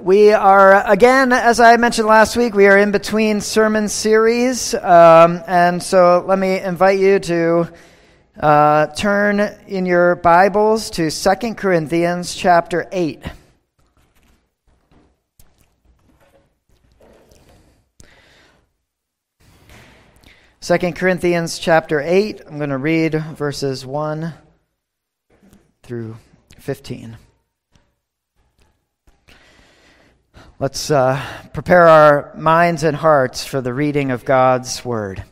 we are, again, as I mentioned last week, we are in between sermon series. Um, and so let me invite you to uh, turn in your Bibles to Second Corinthians chapter 8. Second Corinthians chapter 8, I'm going to read verses 1 through 15. Let's uh, prepare our minds and hearts for the reading of God's Word.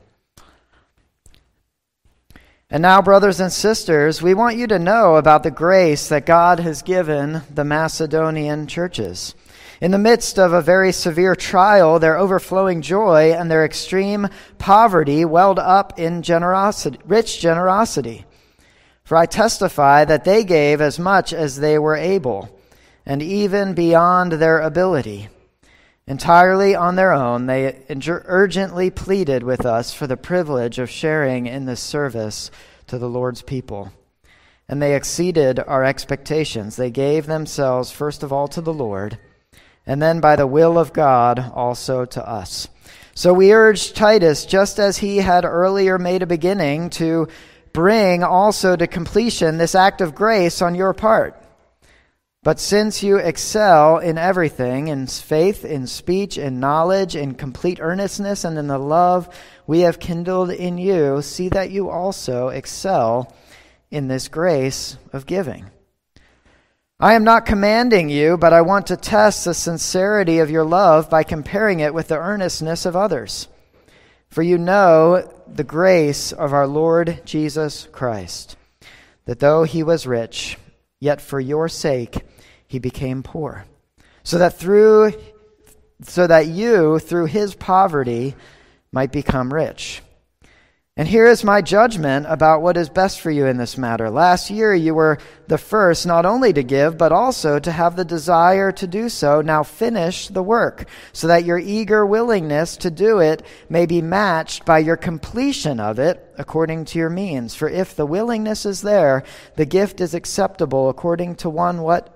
And now, brothers and sisters, we want you to know about the grace that God has given the Macedonian churches. In the midst of a very severe trial, their overflowing joy and their extreme poverty welled up in generosity, rich generosity. For I testify that they gave as much as they were able and even beyond their ability. Entirely on their own, they urgently pleaded with us for the privilege of sharing in this service to the Lord's people. And they exceeded our expectations. They gave themselves first of all to the Lord, and then by the will of God also to us. So we urge Titus, just as he had earlier made a beginning, to bring also to completion this act of grace on your part. But since you excel in everything, in faith, in speech, in knowledge, in complete earnestness, and in the love we have kindled in you, see that you also excel in this grace of giving. I am not commanding you, but I want to test the sincerity of your love by comparing it with the earnestness of others. For you know the grace of our Lord Jesus Christ, that though he was rich, yet for your sake, he became poor. So that through so that you through his poverty might become rich. And here is my judgment about what is best for you in this matter. Last year you were the first not only to give, but also to have the desire to do so. Now finish the work, so that your eager willingness to do it may be matched by your completion of it according to your means. For if the willingness is there, the gift is acceptable according to one what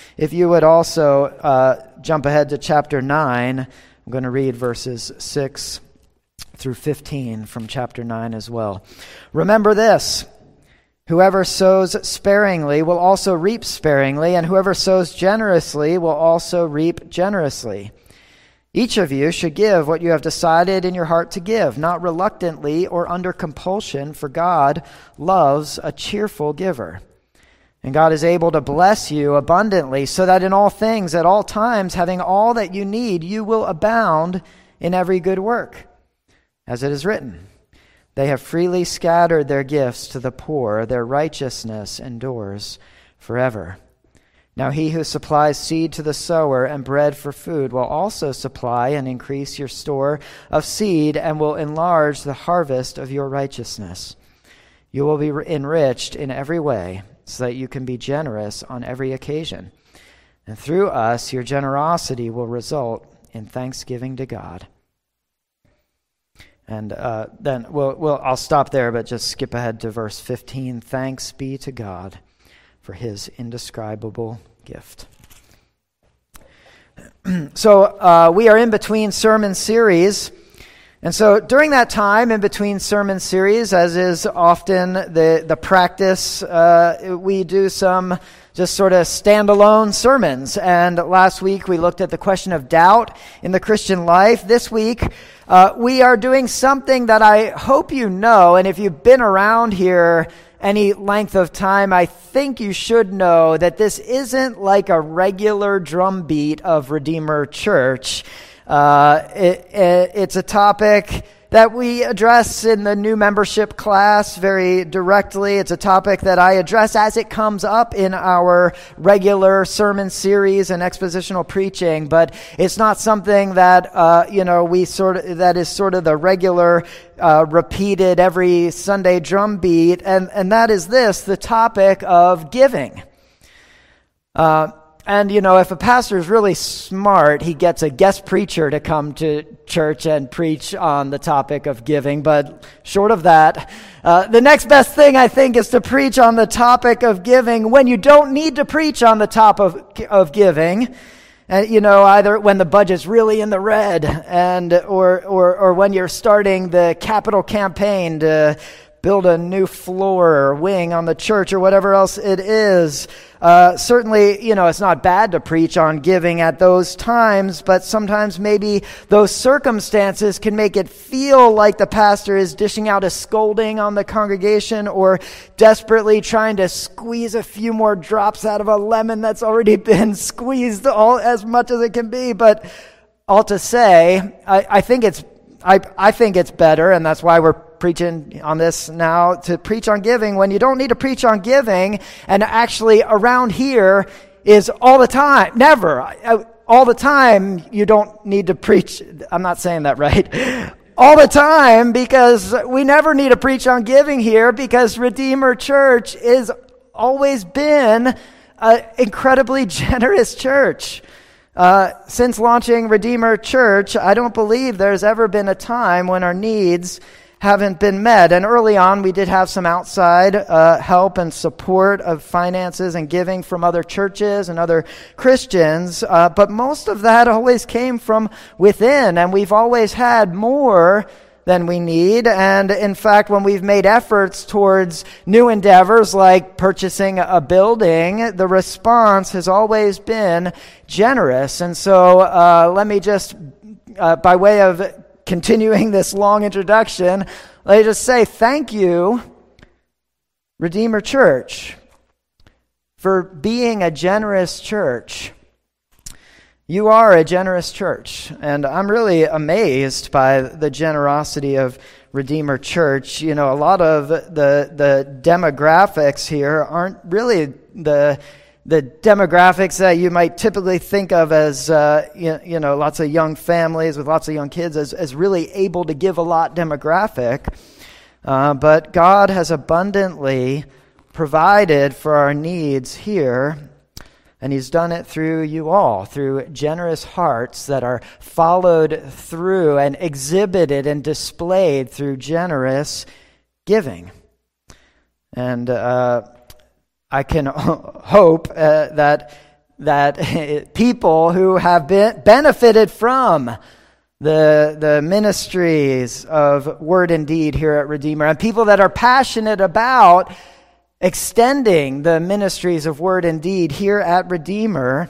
If you would also uh, jump ahead to chapter 9, I'm going to read verses 6 through 15 from chapter 9 as well. Remember this. Whoever sows sparingly will also reap sparingly, and whoever sows generously will also reap generously. Each of you should give what you have decided in your heart to give, not reluctantly or under compulsion, for God loves a cheerful giver. And God is able to bless you abundantly, so that in all things, at all times, having all that you need, you will abound in every good work. As it is written, they have freely scattered their gifts to the poor, their righteousness endures forever. Now he who supplies seed to the sower and bread for food will also supply and increase your store of seed and will enlarge the harvest of your righteousness. You will be enriched in every way so that you can be generous on every occasion. And through us, your generosity will result in thanksgiving to God. And uh, then we'll, we'll, I'll stop there, but just skip ahead to verse 15. Thanks be to God for his indescribable gift. so uh, we are in between sermon series. And so during that time in between sermon series, as is often the, the practice, uh, we do some just sort of standalone sermons. And last week we looked at the question of doubt in the Christian life. This week uh, we are doing something that I hope you know. And if you've been around here any length of time, I think you should know that this isn't like a regular drumbeat of Redeemer Church. Uh, it, it, it's a topic that we address in the new membership class very directly. It's a topic that I address as it comes up in our regular sermon series and expositional preaching, but it's not something that, uh, you know, we sort of, that is sort of the regular, uh, repeated every Sunday drumbeat, and, and that is this, the topic of giving. Uh, and, you know, if a pastor is really smart, he gets a guest preacher to come to church and preach on the topic of giving. But short of that, uh, the next best thing, I think, is to preach on the topic of giving when you don't need to preach on the top of, of giving. And, you know, either when the budget's really in the red and, or, or, or when you're starting the capital campaign to build a new floor or wing on the church or whatever else it is. Uh, certainly, you know, it's not bad to preach on giving at those times, but sometimes maybe those circumstances can make it feel like the pastor is dishing out a scolding on the congregation or desperately trying to squeeze a few more drops out of a lemon that's already been squeezed all as much as it can be. But all to say, I, I think it's I, I think it's better, and that's why we're preaching on this now to preach on giving when you don't need to preach on giving. And actually around here is all the time never all the time you don't need to preach. I'm not saying that right. All the time because we never need to preach on giving here because redeemer church is always been an incredibly generous church. Uh, since launching Redeemer Church, I don't believe there's ever been a time when our needs haven't been met. And early on, we did have some outside uh, help and support of finances and giving from other churches and other Christians. Uh, but most of that always came from within, and we've always had more than we need. And in fact, when we've made efforts towards new endeavors like purchasing a building, the response has always been generous. And so uh, let me just, uh, by way of continuing this long introduction, let me just say thank you, Redeemer Church, for being a generous church. You are a generous church, and I'm really amazed by the generosity of Redeemer Church. You know, a lot of the, the demographics here aren't really the the demographics that you might typically think of as uh, you, you, know lots of young families with lots of young kids as, as really able to give a lot demographic. Uh, but god has abundantly provided for our needs here and he's done it through you all through generous hearts that are followed through and exhibited and displayed through generous giving. And uh, I can hope uh, that that people who have been benefited from the, the ministries of word and deed here at Redeemer, and people that are passionate about extending the ministries of word and deed here at Redeemer,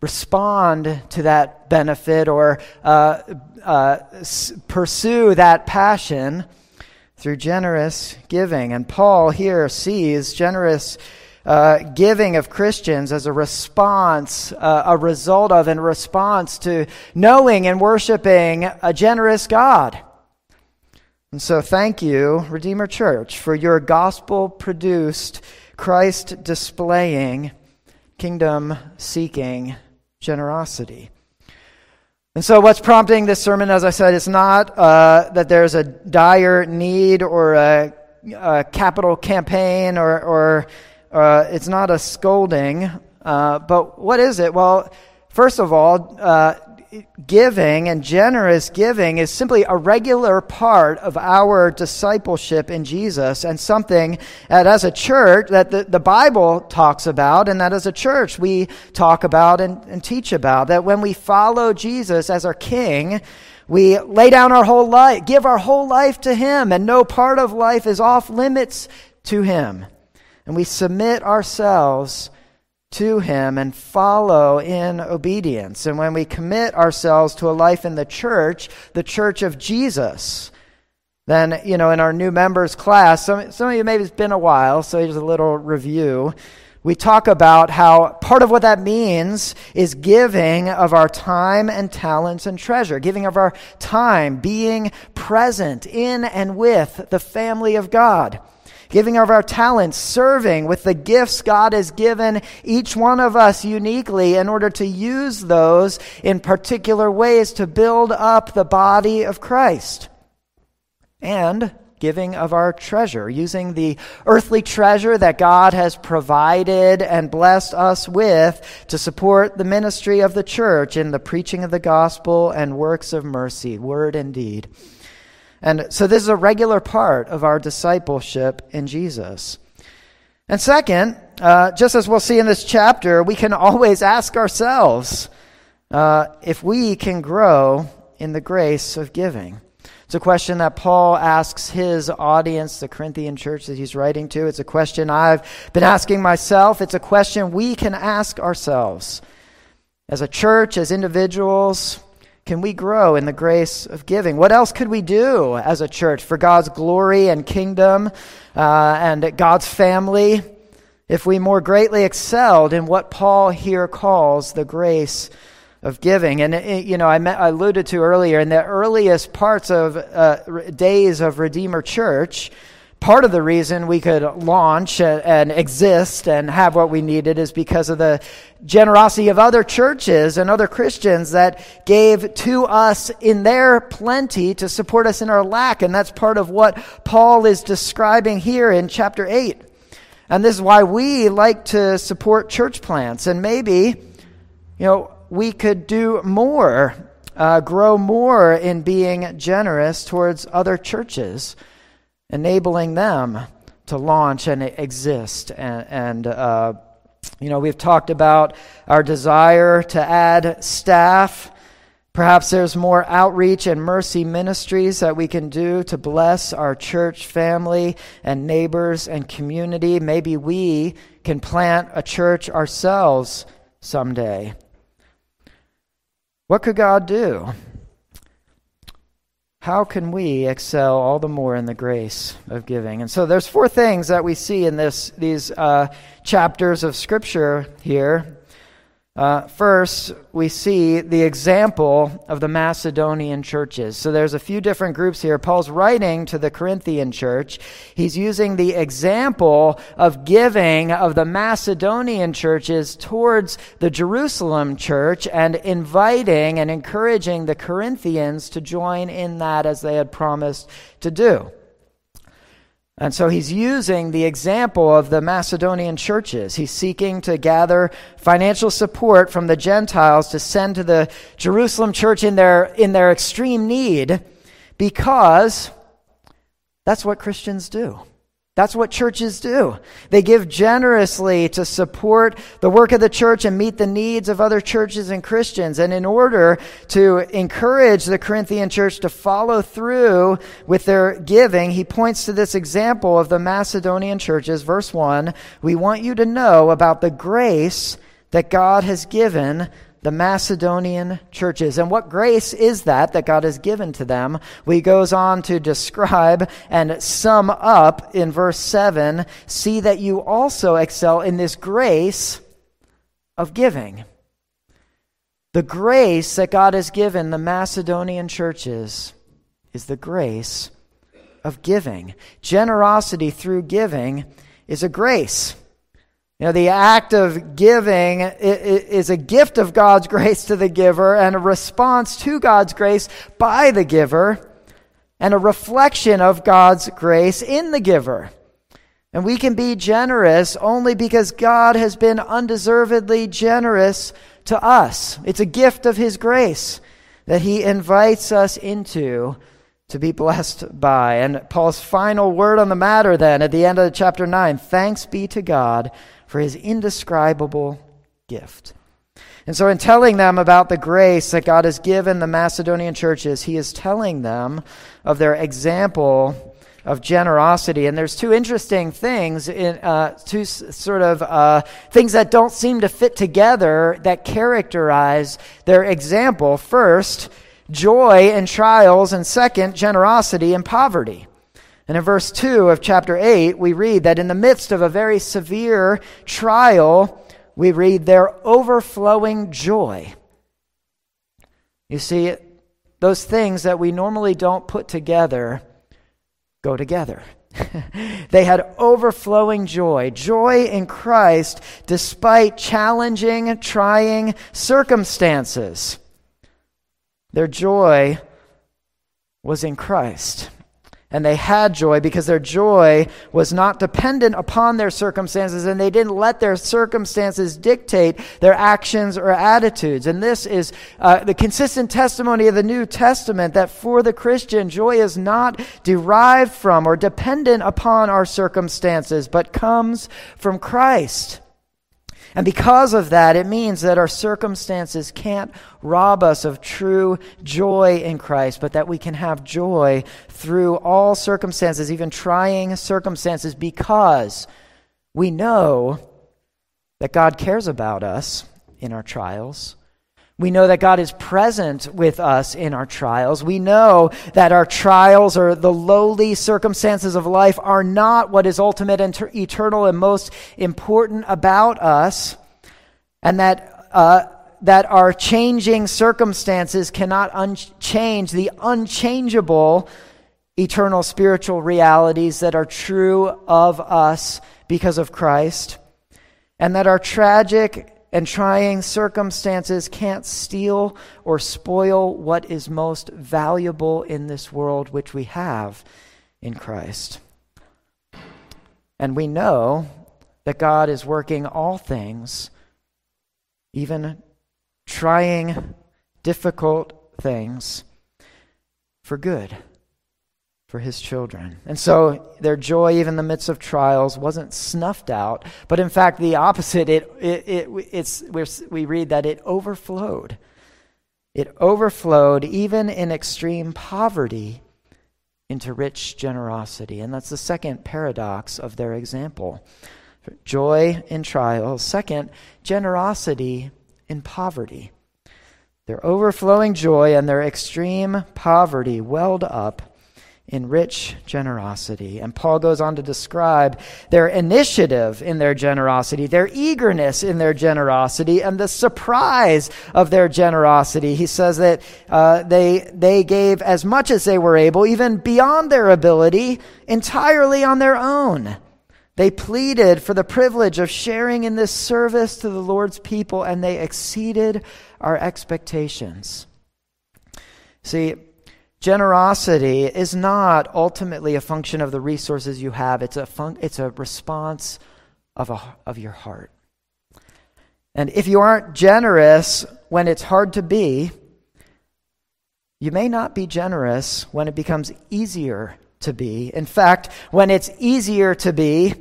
respond to that benefit or uh, uh, pursue that passion through generous giving. And Paul here sees generous uh, giving of Christians as a response, uh, a result of, and response to knowing and worshiping a generous God. And so, thank you, Redeemer Church, for your gospel produced, Christ displaying, kingdom seeking generosity. And so, what's prompting this sermon, as I said, is not uh, that there's a dire need or a, a capital campaign or, or uh, it's not a scolding. Uh, but what is it? Well, first of all, uh, giving and generous giving is simply a regular part of our discipleship in Jesus and something that as a church that the, the Bible talks about and that as a church we talk about and, and teach about. That when we follow Jesus as our King, we lay down our whole life, give our whole life to Him, and no part of life is off limits to Him. And we submit ourselves to Him and follow in obedience. And when we commit ourselves to a life in the church, the church of Jesus, then, you know, in our new members class, some, some of you maybe it's been a while, so here's a little review. we talk about how part of what that means is giving of our time and talents and treasure, giving of our time, being present in and with the family of God, giving of our talents, serving with the gifts God has given each one of us uniquely in order to use those in particular ways to build up the body of Christ. And giving of our treasure, using the earthly treasure that God has provided and blessed us with to support the ministry of the church in the preaching of the gospel and works of mercy, word and deed. And so this is a regular part of our discipleship in Jesus. And second, uh, just as we'll see in this chapter, we can always ask ourselves uh, if we can grow in the grace of giving. It's a question that Paul asks his audience, the Corinthian church that he's writing to. It's a question I've been asking myself. It's a question we can ask ourselves. As a church, as individuals, can we grow in the grace of giving? What else could we do as a church for God's glory and kingdom uh, and God's family if we more greatly excelled in what Paul here calls the grace of giving. And, uh, you know, I, met, I, alluded to earlier in the earliest parts of uh, days of Redeemer Church, part of the reason we could launch and, exist and have what we needed is because of the generosity of other churches and other Christians that gave to us in their plenty to support us in our lack. And that's part of what Paul is describing here in chapter 8. And this is why we like to support church plants. And maybe, you know, we could do more, uh, grow more in being generous towards other churches, enabling them to launch and exist. And, and uh, you know, we've talked about our desire to add staff. Perhaps there's more outreach and mercy ministries that we can do to bless our church family and neighbors and community. Maybe we can plant a church ourselves someday. What could God do? How can we excel all the more in the grace of giving? And so there's four things that we see in this these uh, chapters of Scripture here uh, first, we see the example of the Macedonian churches. So there's a few different groups here. Paul's writing to the Corinthian church. He's using the example of giving of the Macedonian churches towards the Jerusalem church and inviting and encouraging the Corinthians to join in that as they had promised to do. And so he's using the example of the Macedonian churches. He's seeking to gather financial support from the Gentiles to send to the Jerusalem church in their, in their extreme need because that's what Christians do. That's what churches do. They give generously to support the work of the church and meet the needs of other churches and Christians. And in order to encourage the Corinthian church to follow through with their giving, he points to this example of the Macedonian churches. Verse 1 We want you to know about the grace that God has given the Macedonian churches. And what grace is that that God has given to them? He goes on to describe and sum up in verse 7 see that you also excel in this grace of giving. The grace that God has given the Macedonian churches is the grace of giving. Generosity through giving is a grace. You know, the act of giving is a gift of God's grace to the giver and a response to God's grace by the giver and a reflection of God's grace in the giver. And we can be generous only because God has been undeservedly generous to us. It's a gift of His grace that He invites us into to be blessed by. And Paul's final word on the matter, then, at the end of chapter 9 thanks be to God for his indescribable gift. And so, in telling them about the grace that God has given the Macedonian churches, he is telling them of their example of generosity. And there's two interesting things, in, uh, two sort of uh, things that don't seem to fit together that characterize their example. First, joy in trials, and second, generosity in poverty. And in verse 2 of chapter 8, we read that in the midst of a very severe trial, we read their overflowing joy. You see, those things that we normally don't put together go together. they had overflowing joy, joy in Christ despite challenging, trying circumstances. Their joy was in Christ. And they had joy because their joy was not dependent upon their circumstances, and they didn't let their circumstances dictate their actions or attitudes. And this is uh, the consistent testimony of the New Testament that for the Christian, joy is not derived from or dependent upon our circumstances, but comes from Christ. And because of that, it means that our circumstances can't rob us of true joy in Christ, but that we can have joy through all circumstances, even trying circumstances, because we know that God cares about us in our trials. We know that God is present with us in our trials. We know that our trials or the lowly circumstances of life are not what is ultimate and eternal and most important about us, and that, uh, that our changing circumstances cannot un- change the unchangeable eternal spiritual realities that are true of us because of Christ, and that our tragic and trying circumstances can't steal or spoil what is most valuable in this world, which we have in Christ. And we know that God is working all things, even trying, difficult things, for good for his children. And so their joy, even in the midst of trials, wasn't snuffed out, but in fact, the opposite. It, it, it, it's, we read that it overflowed. It overflowed, even in extreme poverty, into rich generosity. And that's the second paradox of their example joy in trials. Second, generosity in poverty. Their overflowing joy and their extreme poverty welled up in rich generosity. And Paul goes on to describe their initiative in their generosity, their eagerness in their generosity, and the surprise of their generosity. He says that uh, they, they gave as much as they were able, even beyond their ability, entirely on their own. They pleaded for the privilege of sharing in this service to the Lord's people, and they exceeded our expectations. See, Generosity is not ultimately a function of the resources you have, it's a, fun- it's a response of, a, of your heart. And if you aren't generous when it's hard to be, you may not be generous when it becomes easier to be. In fact, when it's easier to be,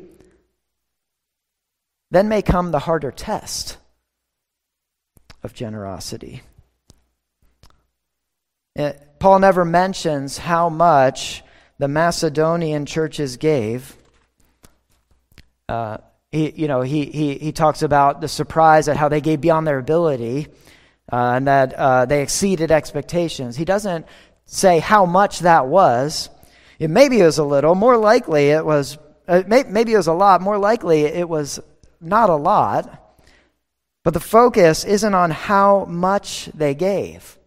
then may come the harder test of generosity. It, Paul never mentions how much the Macedonian churches gave. Uh, he, you know, he, he, he talks about the surprise at how they gave beyond their ability uh, and that uh, they exceeded expectations. He doesn't say how much that was. It, maybe it was a little. More likely it was, uh, may, maybe it was a lot. More likely it was not a lot. But the focus isn't on how much they gave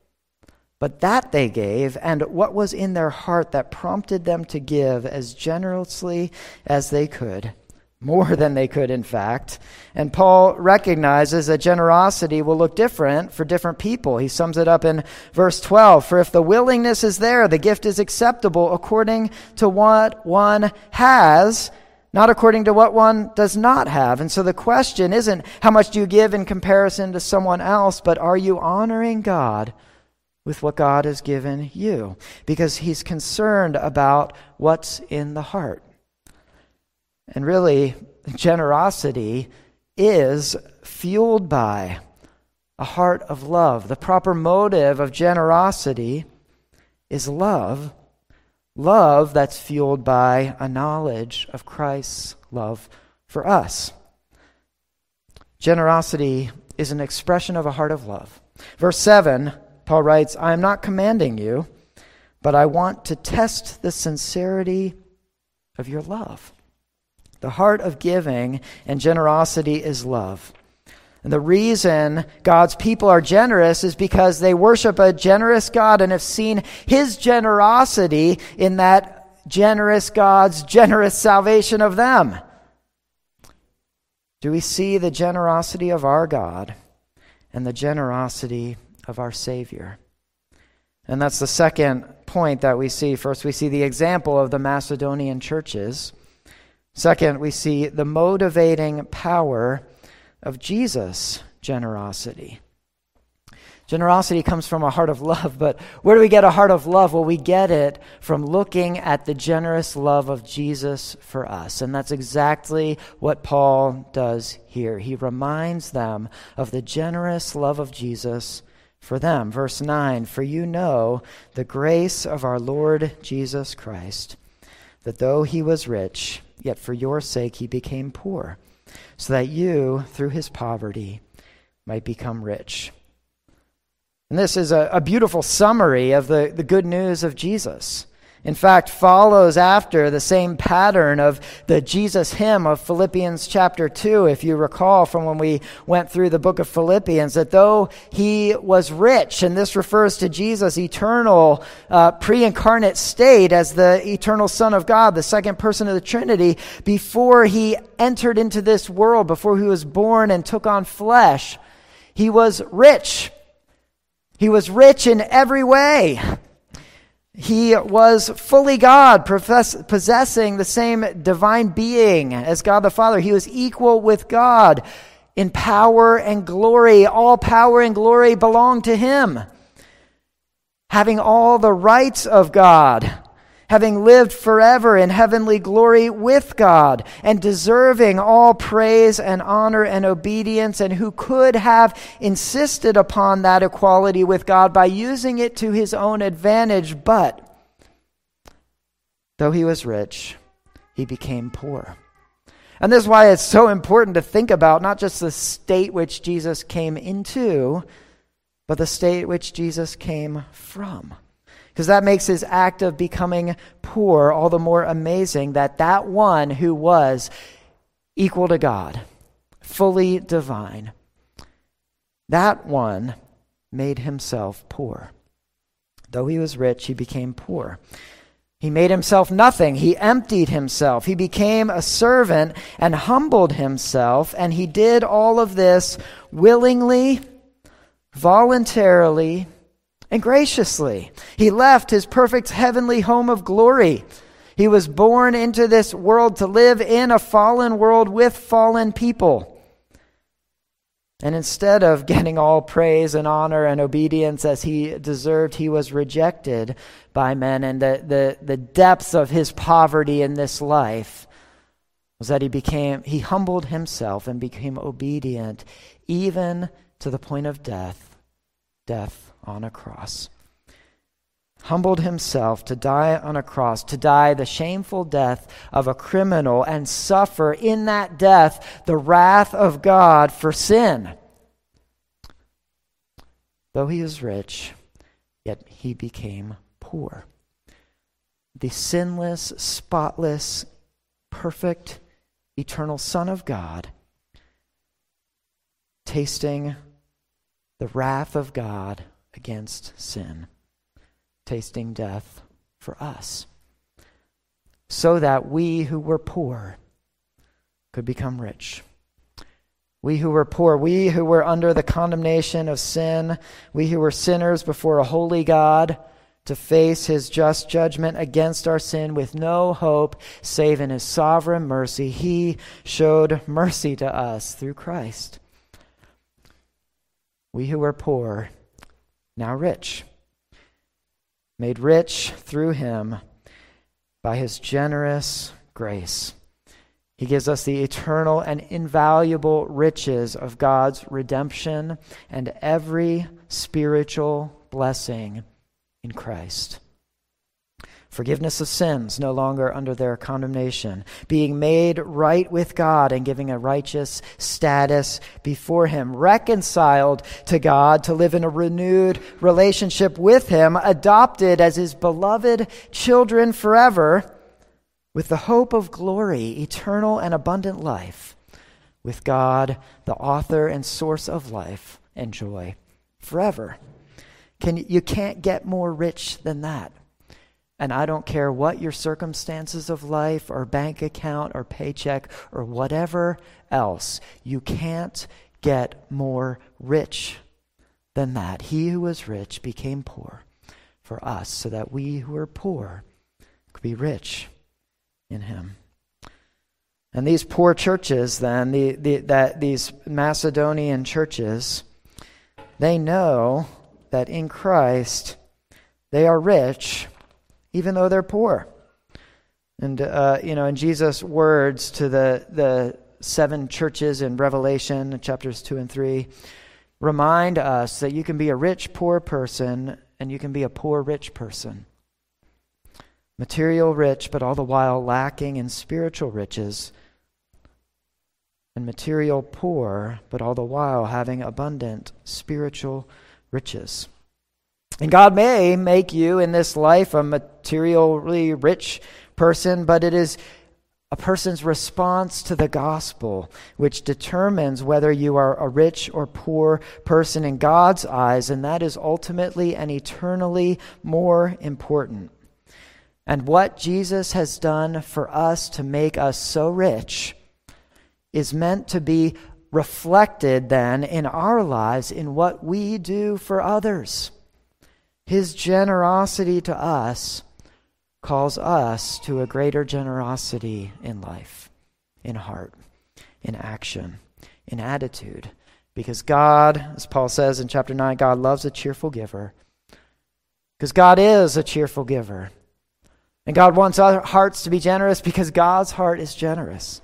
but that they gave, and what was in their heart that prompted them to give as generously as they could, more than they could, in fact. And Paul recognizes that generosity will look different for different people. He sums it up in verse 12 For if the willingness is there, the gift is acceptable according to what one has not according to what one does not have. And so the question isn't how much do you give in comparison to someone else, but are you honoring God with what God has given you because He's concerned about what's in the heart. And really, generosity is fueled by a heart of love. The proper motive of generosity is love. Love that's fueled by a knowledge of Christ's love for us. Generosity is an expression of a heart of love. Verse 7 Paul writes, I am not commanding you, but I want to test the sincerity of your love. The heart of giving and generosity is love. And the reason God's people are generous is because they worship a generous God and have seen his generosity in that generous God's generous salvation of them. Do we see the generosity of our God and the generosity of our Savior? And that's the second point that we see. First, we see the example of the Macedonian churches. Second, we see the motivating power of Jesus' generosity. Generosity comes from a heart of love, but where do we get a heart of love? Well, we get it from looking at the generous love of Jesus for us. And that's exactly what Paul does here. He reminds them of the generous love of Jesus for them. Verse 9 For you know the grace of our Lord Jesus Christ, that though he was rich, yet for your sake he became poor, so that you, through his poverty, might become rich. And this is a, a beautiful summary of the, the good news of Jesus in fact, follows after the same pattern of the Jesus hymn of Philippians chapter 2, if you recall from when we went through the book of Philippians, that though he was rich, and this refers to Jesus' eternal uh, pre incarnate state as the eternal Son of God, the second person of the Trinity, before he entered into this world, before he was born and took on flesh, he was rich. He was rich in every way. He was fully God, profess, possessing the same divine being as God the Father. He was equal with God in power and glory. All power and glory belong to him. Having all the rights of God, having lived forever in heavenly glory with God, and deserving all praise and honor and obedience, and who could have insisted upon that equality with God by using it to his own advantage, but though he was rich, he became poor. And this is why it's so important to think about not just the state which Jesus came into, but the state which Jesus came from because that makes his act of becoming poor all the more amazing that that one who was equal to God, fully divine, that one made himself poor. Though he was rich, he became poor. He made himself nothing. He emptied himself. He became a servant and humbled himself. And he did all of this willingly, voluntarily, and graciously. He left his perfect heavenly home of glory. He was born into this world to live in a fallen world with fallen people. And instead of getting all praise and honor and obedience as he deserved, he was rejected by men. And the, the, the depths of his poverty in this life was that he became, he humbled himself and became obedient even to the point of death, death on a cross. Humbled himself to die on a cross, to die the shameful death of a criminal, and suffer in that death the wrath of God for sin. Though he is rich, yet he became poor. The sinless, spotless, perfect, eternal Son of God, tasting the wrath of God against sin, tasting death for us, so that we who were poor could become rich. We who were poor, we who were under the condemnation of sin, we who were sinners before a holy God, to face his just judgment against our sin with no hope save in his sovereign mercy, he showed mercy to us through Christ. We who were poor now rich, made rich through him by his generous grace. He gives us the eternal and invaluable riches of God's redemption and every spiritual blessing in Christ forgiveness of sins, no longer under their condemnation, being made right with God and giving a righteous status before Him, reconciled to God to live in a renewed relationship with Him, adopted as His beloved children forever, with the hope of glory, eternal and abundant life, with God, the author and source of life and joy, forever. Can, you can't get more rich than that. And I don't care what your circumstances of life or bank account or paycheck or whatever else, you can't get more rich than that. He who was rich became poor for us so that we who are poor could be rich in him. And these poor churches, then, the, the, that these Macedonian churches, they know that in Christ they are rich, even though they're poor. And, uh, you know, in Jesus' words to the, the seven churches in Revelation, chapters 2 and 3, remind us that you can be a rich, poor person, and you can be a poor, rich person material rich, but all the while lacking in spiritual riches, and material poor, but all the while having abundant spiritual riches. And God may make you in this life a materially rich person, but it is a person's response to the gospel which determines whether you are a rich or poor person in God's eyes, and that is ultimately and eternally more important. And what Jesus has done for us to make us so rich is meant to be reflected then in our lives in what we do for others. His generosity to us calls us to a greater generosity in life, in heart, in action, in attitude. Because God, as Paul says in chapter 9, God loves a cheerful giver. Because God is a cheerful giver. And God wants our hearts to be generous because God's heart is generous.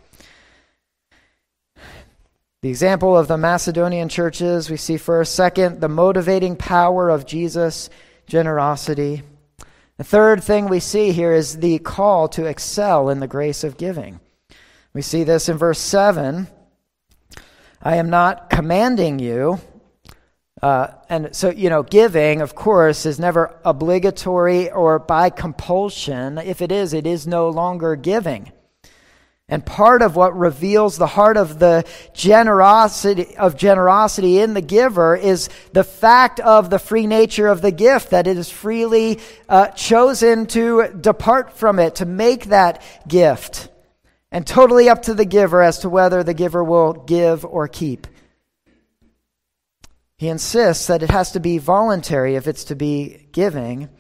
The example of the Macedonian churches we see first. Second, the motivating power of Jesus' generosity. The third thing we see here is the call to excel in the grace of giving. We see this in verse 7. I am not commanding you, uh, and so, you know, giving, of course, is never obligatory or by compulsion. If it is, it is no longer giving. And part of what reveals the heart of the generosity of generosity in the giver is the fact of the free nature of the gift that it is freely uh, chosen to depart from it to make that gift, and totally up to the giver as to whether the giver will give or keep. He insists that it has to be voluntary if it's to be giving.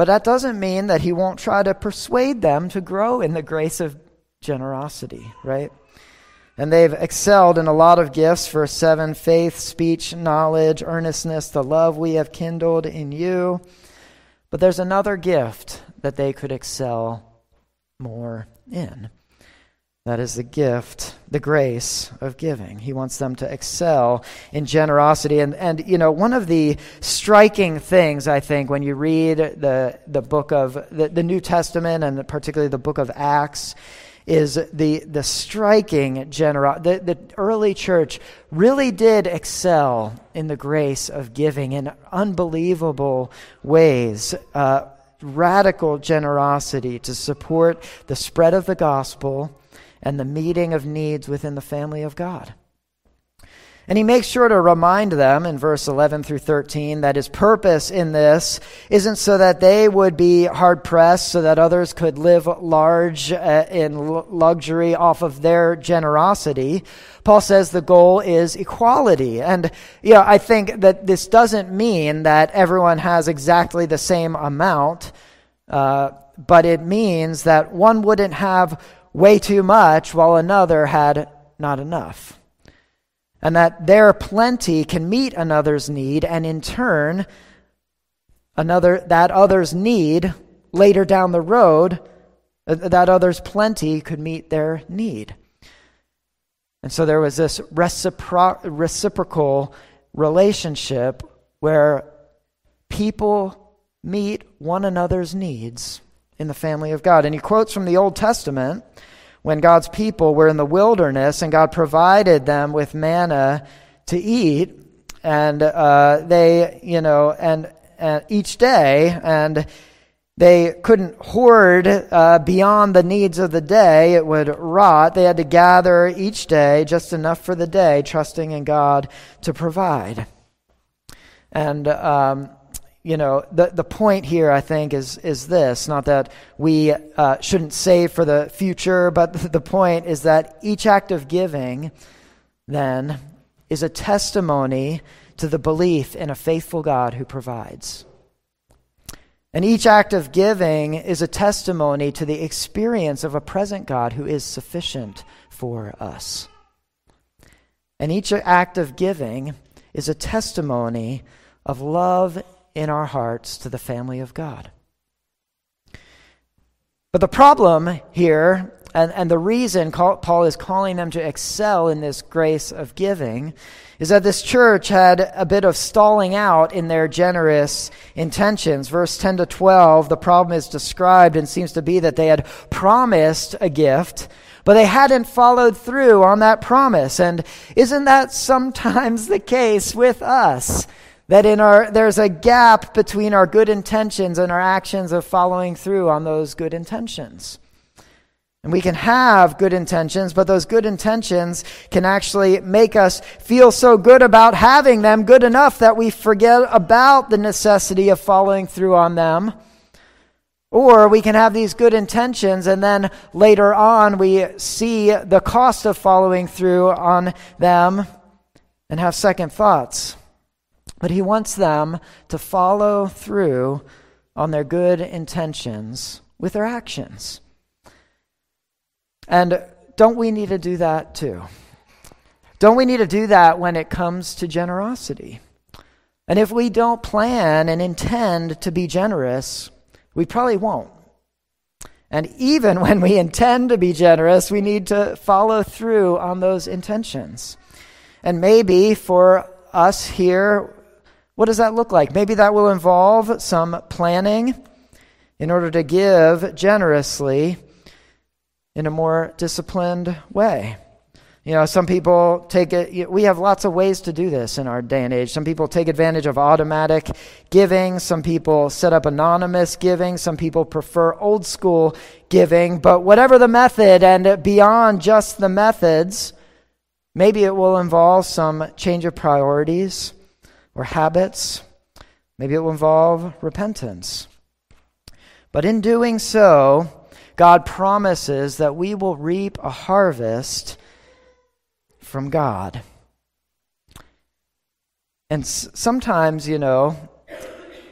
But that doesn't mean that he won't try to persuade them to grow in the grace of generosity, right? And they've excelled in a lot of gifts for seven faith, speech, knowledge, earnestness, the love we have kindled in you. But there's another gift that they could excel more in. That is the gift, the grace of giving. He wants them to excel in generosity. And, and you know, one of the striking things, I think, when you read the, the book of the, the New Testament and particularly the book of Acts, is the, the striking generosity. The, the early church really did excel in the grace of giving in unbelievable ways. Uh, radical generosity to support the spread of the gospel and the meeting of needs within the family of God. And he makes sure to remind them in verse 11 through 13 that his purpose in this isn't so that they would be hard pressed, so that others could live large uh, in luxury off of their generosity. Paul says the goal is equality. And, you know, I think that this doesn't mean that everyone has exactly the same amount, uh, but it means that one wouldn't have way too much while another had not enough. And that their plenty can meet another's need, and in turn, another that other's need later down the road, uh, that other's plenty could meet their need. And so there was this recipro- reciprocal relationship where people meet one another's needs in the family of God. And he quotes from the Old Testament when God's people were in the wilderness and God provided them with manna to eat. And uh, they, you know, and, and each day, and They couldn't hoard uh, beyond the needs of the day, it would rot. They had to gather each day just enough for the day, trusting in God to provide. And, um, you know, the, the point here, I think, is, is this not that we uh, shouldn't save for the future, but the point is that each act of giving, then, is a testimony to the belief in a faithful God who provides. And each act of giving is a testimony to the experience of a present God who is sufficient for us. And each act of giving is a testimony of love in our hearts to the family of God. But the problem here, and, and the reason Paul is calling them to excel in this grace of giving, is that this church had a bit of stalling out in their generous intentions. Verse 10 to 12, the problem is described and seems to be that they had promised a gift, but they hadn't followed through on that promise. And isn't that sometimes the case with us? That in our, there's a gap between our good intentions and our actions of following through on those good intentions. And we can have good intentions, but those good intentions can actually make us feel so good about having them, good enough that we forget about the necessity of following through on them. Or we can have these good intentions, and then later on we see the cost of following through on them and have second thoughts. But he wants them to follow through on their good intentions with their actions. And don't we need to do that too? Don't we need to do that when it comes to generosity? And if we don't plan and intend to be generous, we probably won't. And even when we intend to be generous, we need to follow through on those intentions. And maybe for us here, what does that look like? Maybe that will involve some planning in order to give generously in a more disciplined way. You know, some people take it, we have lots of ways to do this in our day and age. Some people take advantage of automatic giving. Some people set up anonymous giving. Some people prefer old school giving. But whatever the method, and beyond just the methods, maybe it will involve some change of priorities or habits. Maybe it will involve repentance. But in doing so, God promises that we will reap a harvest from God. And sometimes, you know,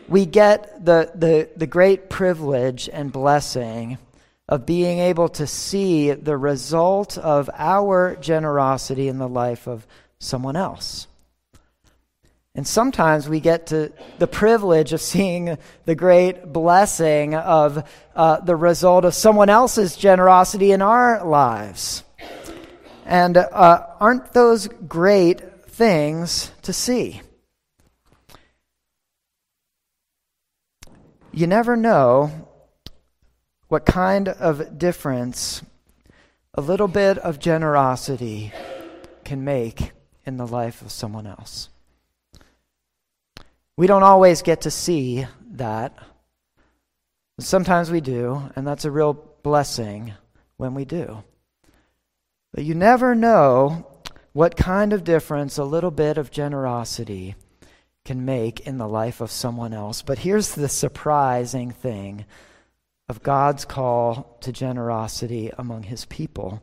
we get the, the, the great privilege and blessing of being able to see the result of our generosity in the life of someone else. And sometimes we get to the privilege of seeing the great blessing of uh, the result of someone else's generosity in our lives. And uh, aren't those great things to see? You never know what kind of difference a little bit of generosity can make in the life of someone else. We don't always get to see that. Sometimes we do, and that's a real blessing when we do. But you never know what kind of difference a little bit of generosity can make in the life of someone else. But here's the surprising thing of God's call to generosity among his people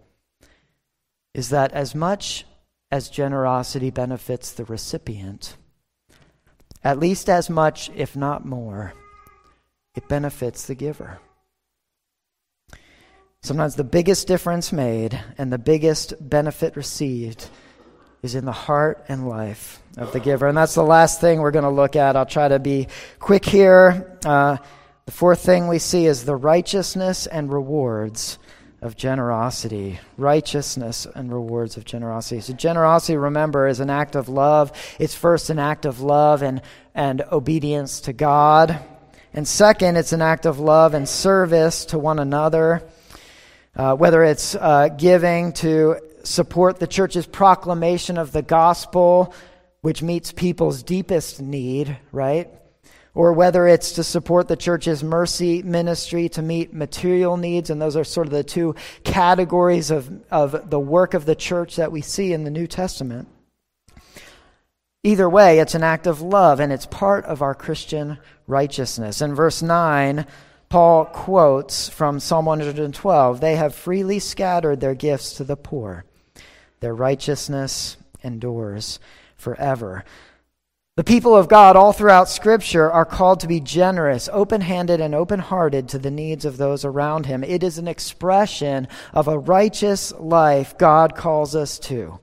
is that as much as generosity benefits the recipient, at least as much, if not more, it benefits the giver. Sometimes the biggest difference made and the biggest benefit received is in the heart and life of the giver. And that's the last thing we're going to look at. I'll try to be quick here. Uh, the fourth thing we see is the righteousness and rewards of generosity, righteousness and rewards of generosity. So, generosity, remember, is an act of love. It's first an act of love and, and obedience to God. And second, it's an act of love and service to one another. Uh, whether it's uh, giving to support the church's proclamation of the gospel, which meets people's deepest need, right? Or whether it's to support the church's mercy ministry to meet material needs. And those are sort of the two categories of, of the work of the church that we see in the New Testament. Either way, it's an act of love and it's part of our Christian righteousness. In verse 9, Paul quotes from Psalm 112 They have freely scattered their gifts to the poor, their righteousness endures forever. The people of God, all throughout Scripture, are called to be generous, open handed, and open hearted to the needs of those around him. It is an expression of a righteous life God calls us to.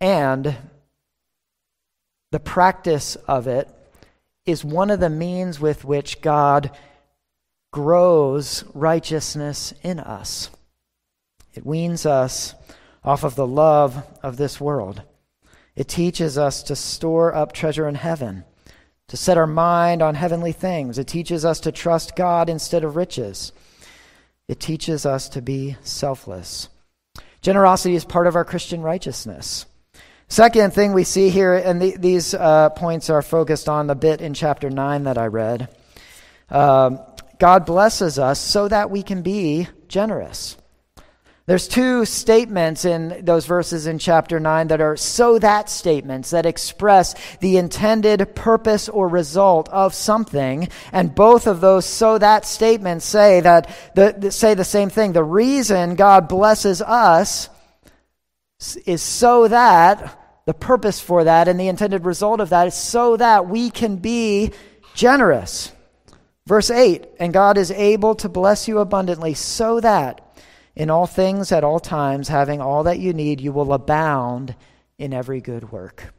And the practice of it is one of the means with which God grows righteousness in us. It weans us off of the love of this world. It teaches us to store up treasure in heaven, to set our mind on heavenly things. It teaches us to trust God instead of riches. It teaches us to be selfless. Generosity is part of our Christian righteousness. Second thing we see here, and the, these uh, points are focused on the bit in chapter 9 that I read. Um, God blesses us so that we can be generous. There's two statements in those verses in chapter 9 that are so that statements that express the intended purpose or result of something. And both of those so that statements say that the, say the same thing. The reason God blesses us is so that the purpose for that and the intended result of that is so that we can be generous. Verse 8 And God is able to bless you abundantly, so that in all things at all times, having all that you need, you will abound in every good work.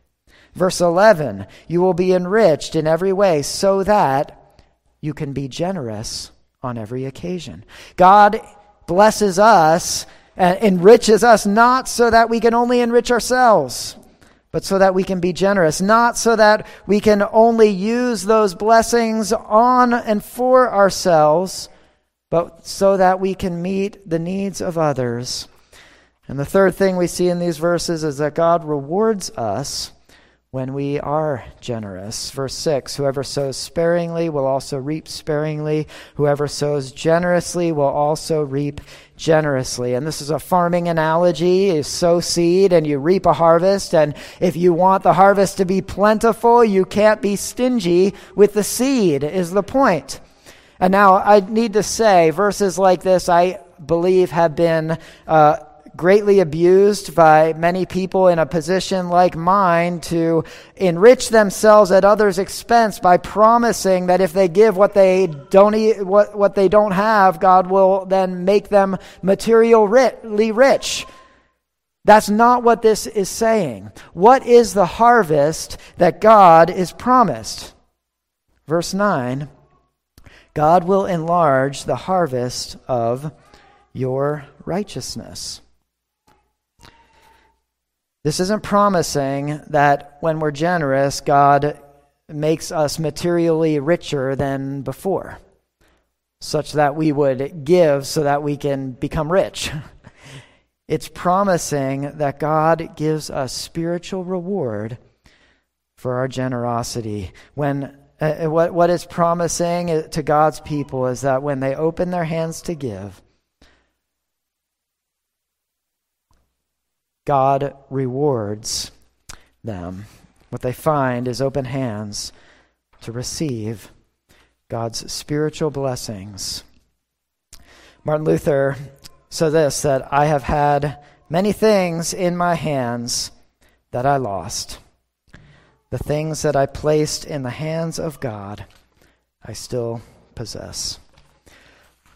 Verse 11 You will be enriched in every way, so that you can be generous on every occasion. God blesses us and enriches us not so that we can only enrich ourselves but so that we can be generous, not so that we can only use those blessings on and for ourselves, but so that we can meet the needs of others. And the third thing we see in these verses is that God rewards us when we are generous. Verse 6 Whoever sows sparingly will also reap sparingly. Whoever sows generously will also reap generously. And this is a farming analogy. You sow seed and you reap a harvest. And if you want the harvest to be plentiful, you can't be stingy with the seed, is the point. And now I need to say, verses like this, I believe, have been. Uh, greatly abused by many people in a position like mine to enrich themselves at others' expense by promising that if they give what they don't eat, what, what they don't have, God will then make them materially rich. That's not what this is saying. What is the harvest that God is promised? Verse 9 God will enlarge the harvest of your righteousness. This isn't promising that when we're generous, God makes us materially richer than before, such that we would give so that we can become rich. It's promising that God gives us spiritual reward for our generosity. When uh, what, what it's promising to God's people is that when they open their hands to give, God rewards them. What they find is open hands to receive God's spiritual blessings. Martin Luther said this that I have had many things in my hands that I lost. The things that I placed in the hands of God, I still possess.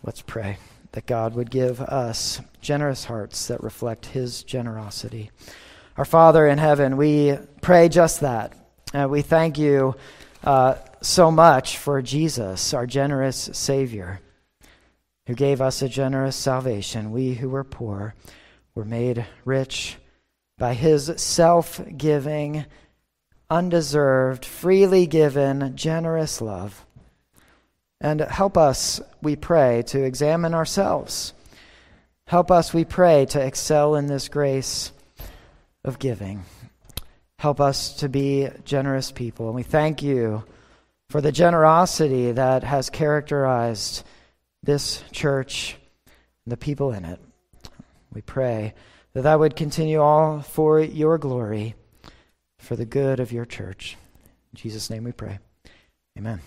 Let's pray that God would give us generous hearts that reflect His generosity. Our Father in heaven, we pray just that. Uh, we thank you uh, so much for Jesus, our generous Savior, who gave us a generous salvation. We who were poor were made rich by His self giving, undeserved, freely given, generous love. And help us, we pray, to examine ourselves. Help us, we pray, to excel in this grace of giving. Help us to be generous people. And we thank you for the generosity that has characterized this church and the people in it. We pray that that would continue all for your glory, for the good of your church. In Jesus' name we pray. Amen.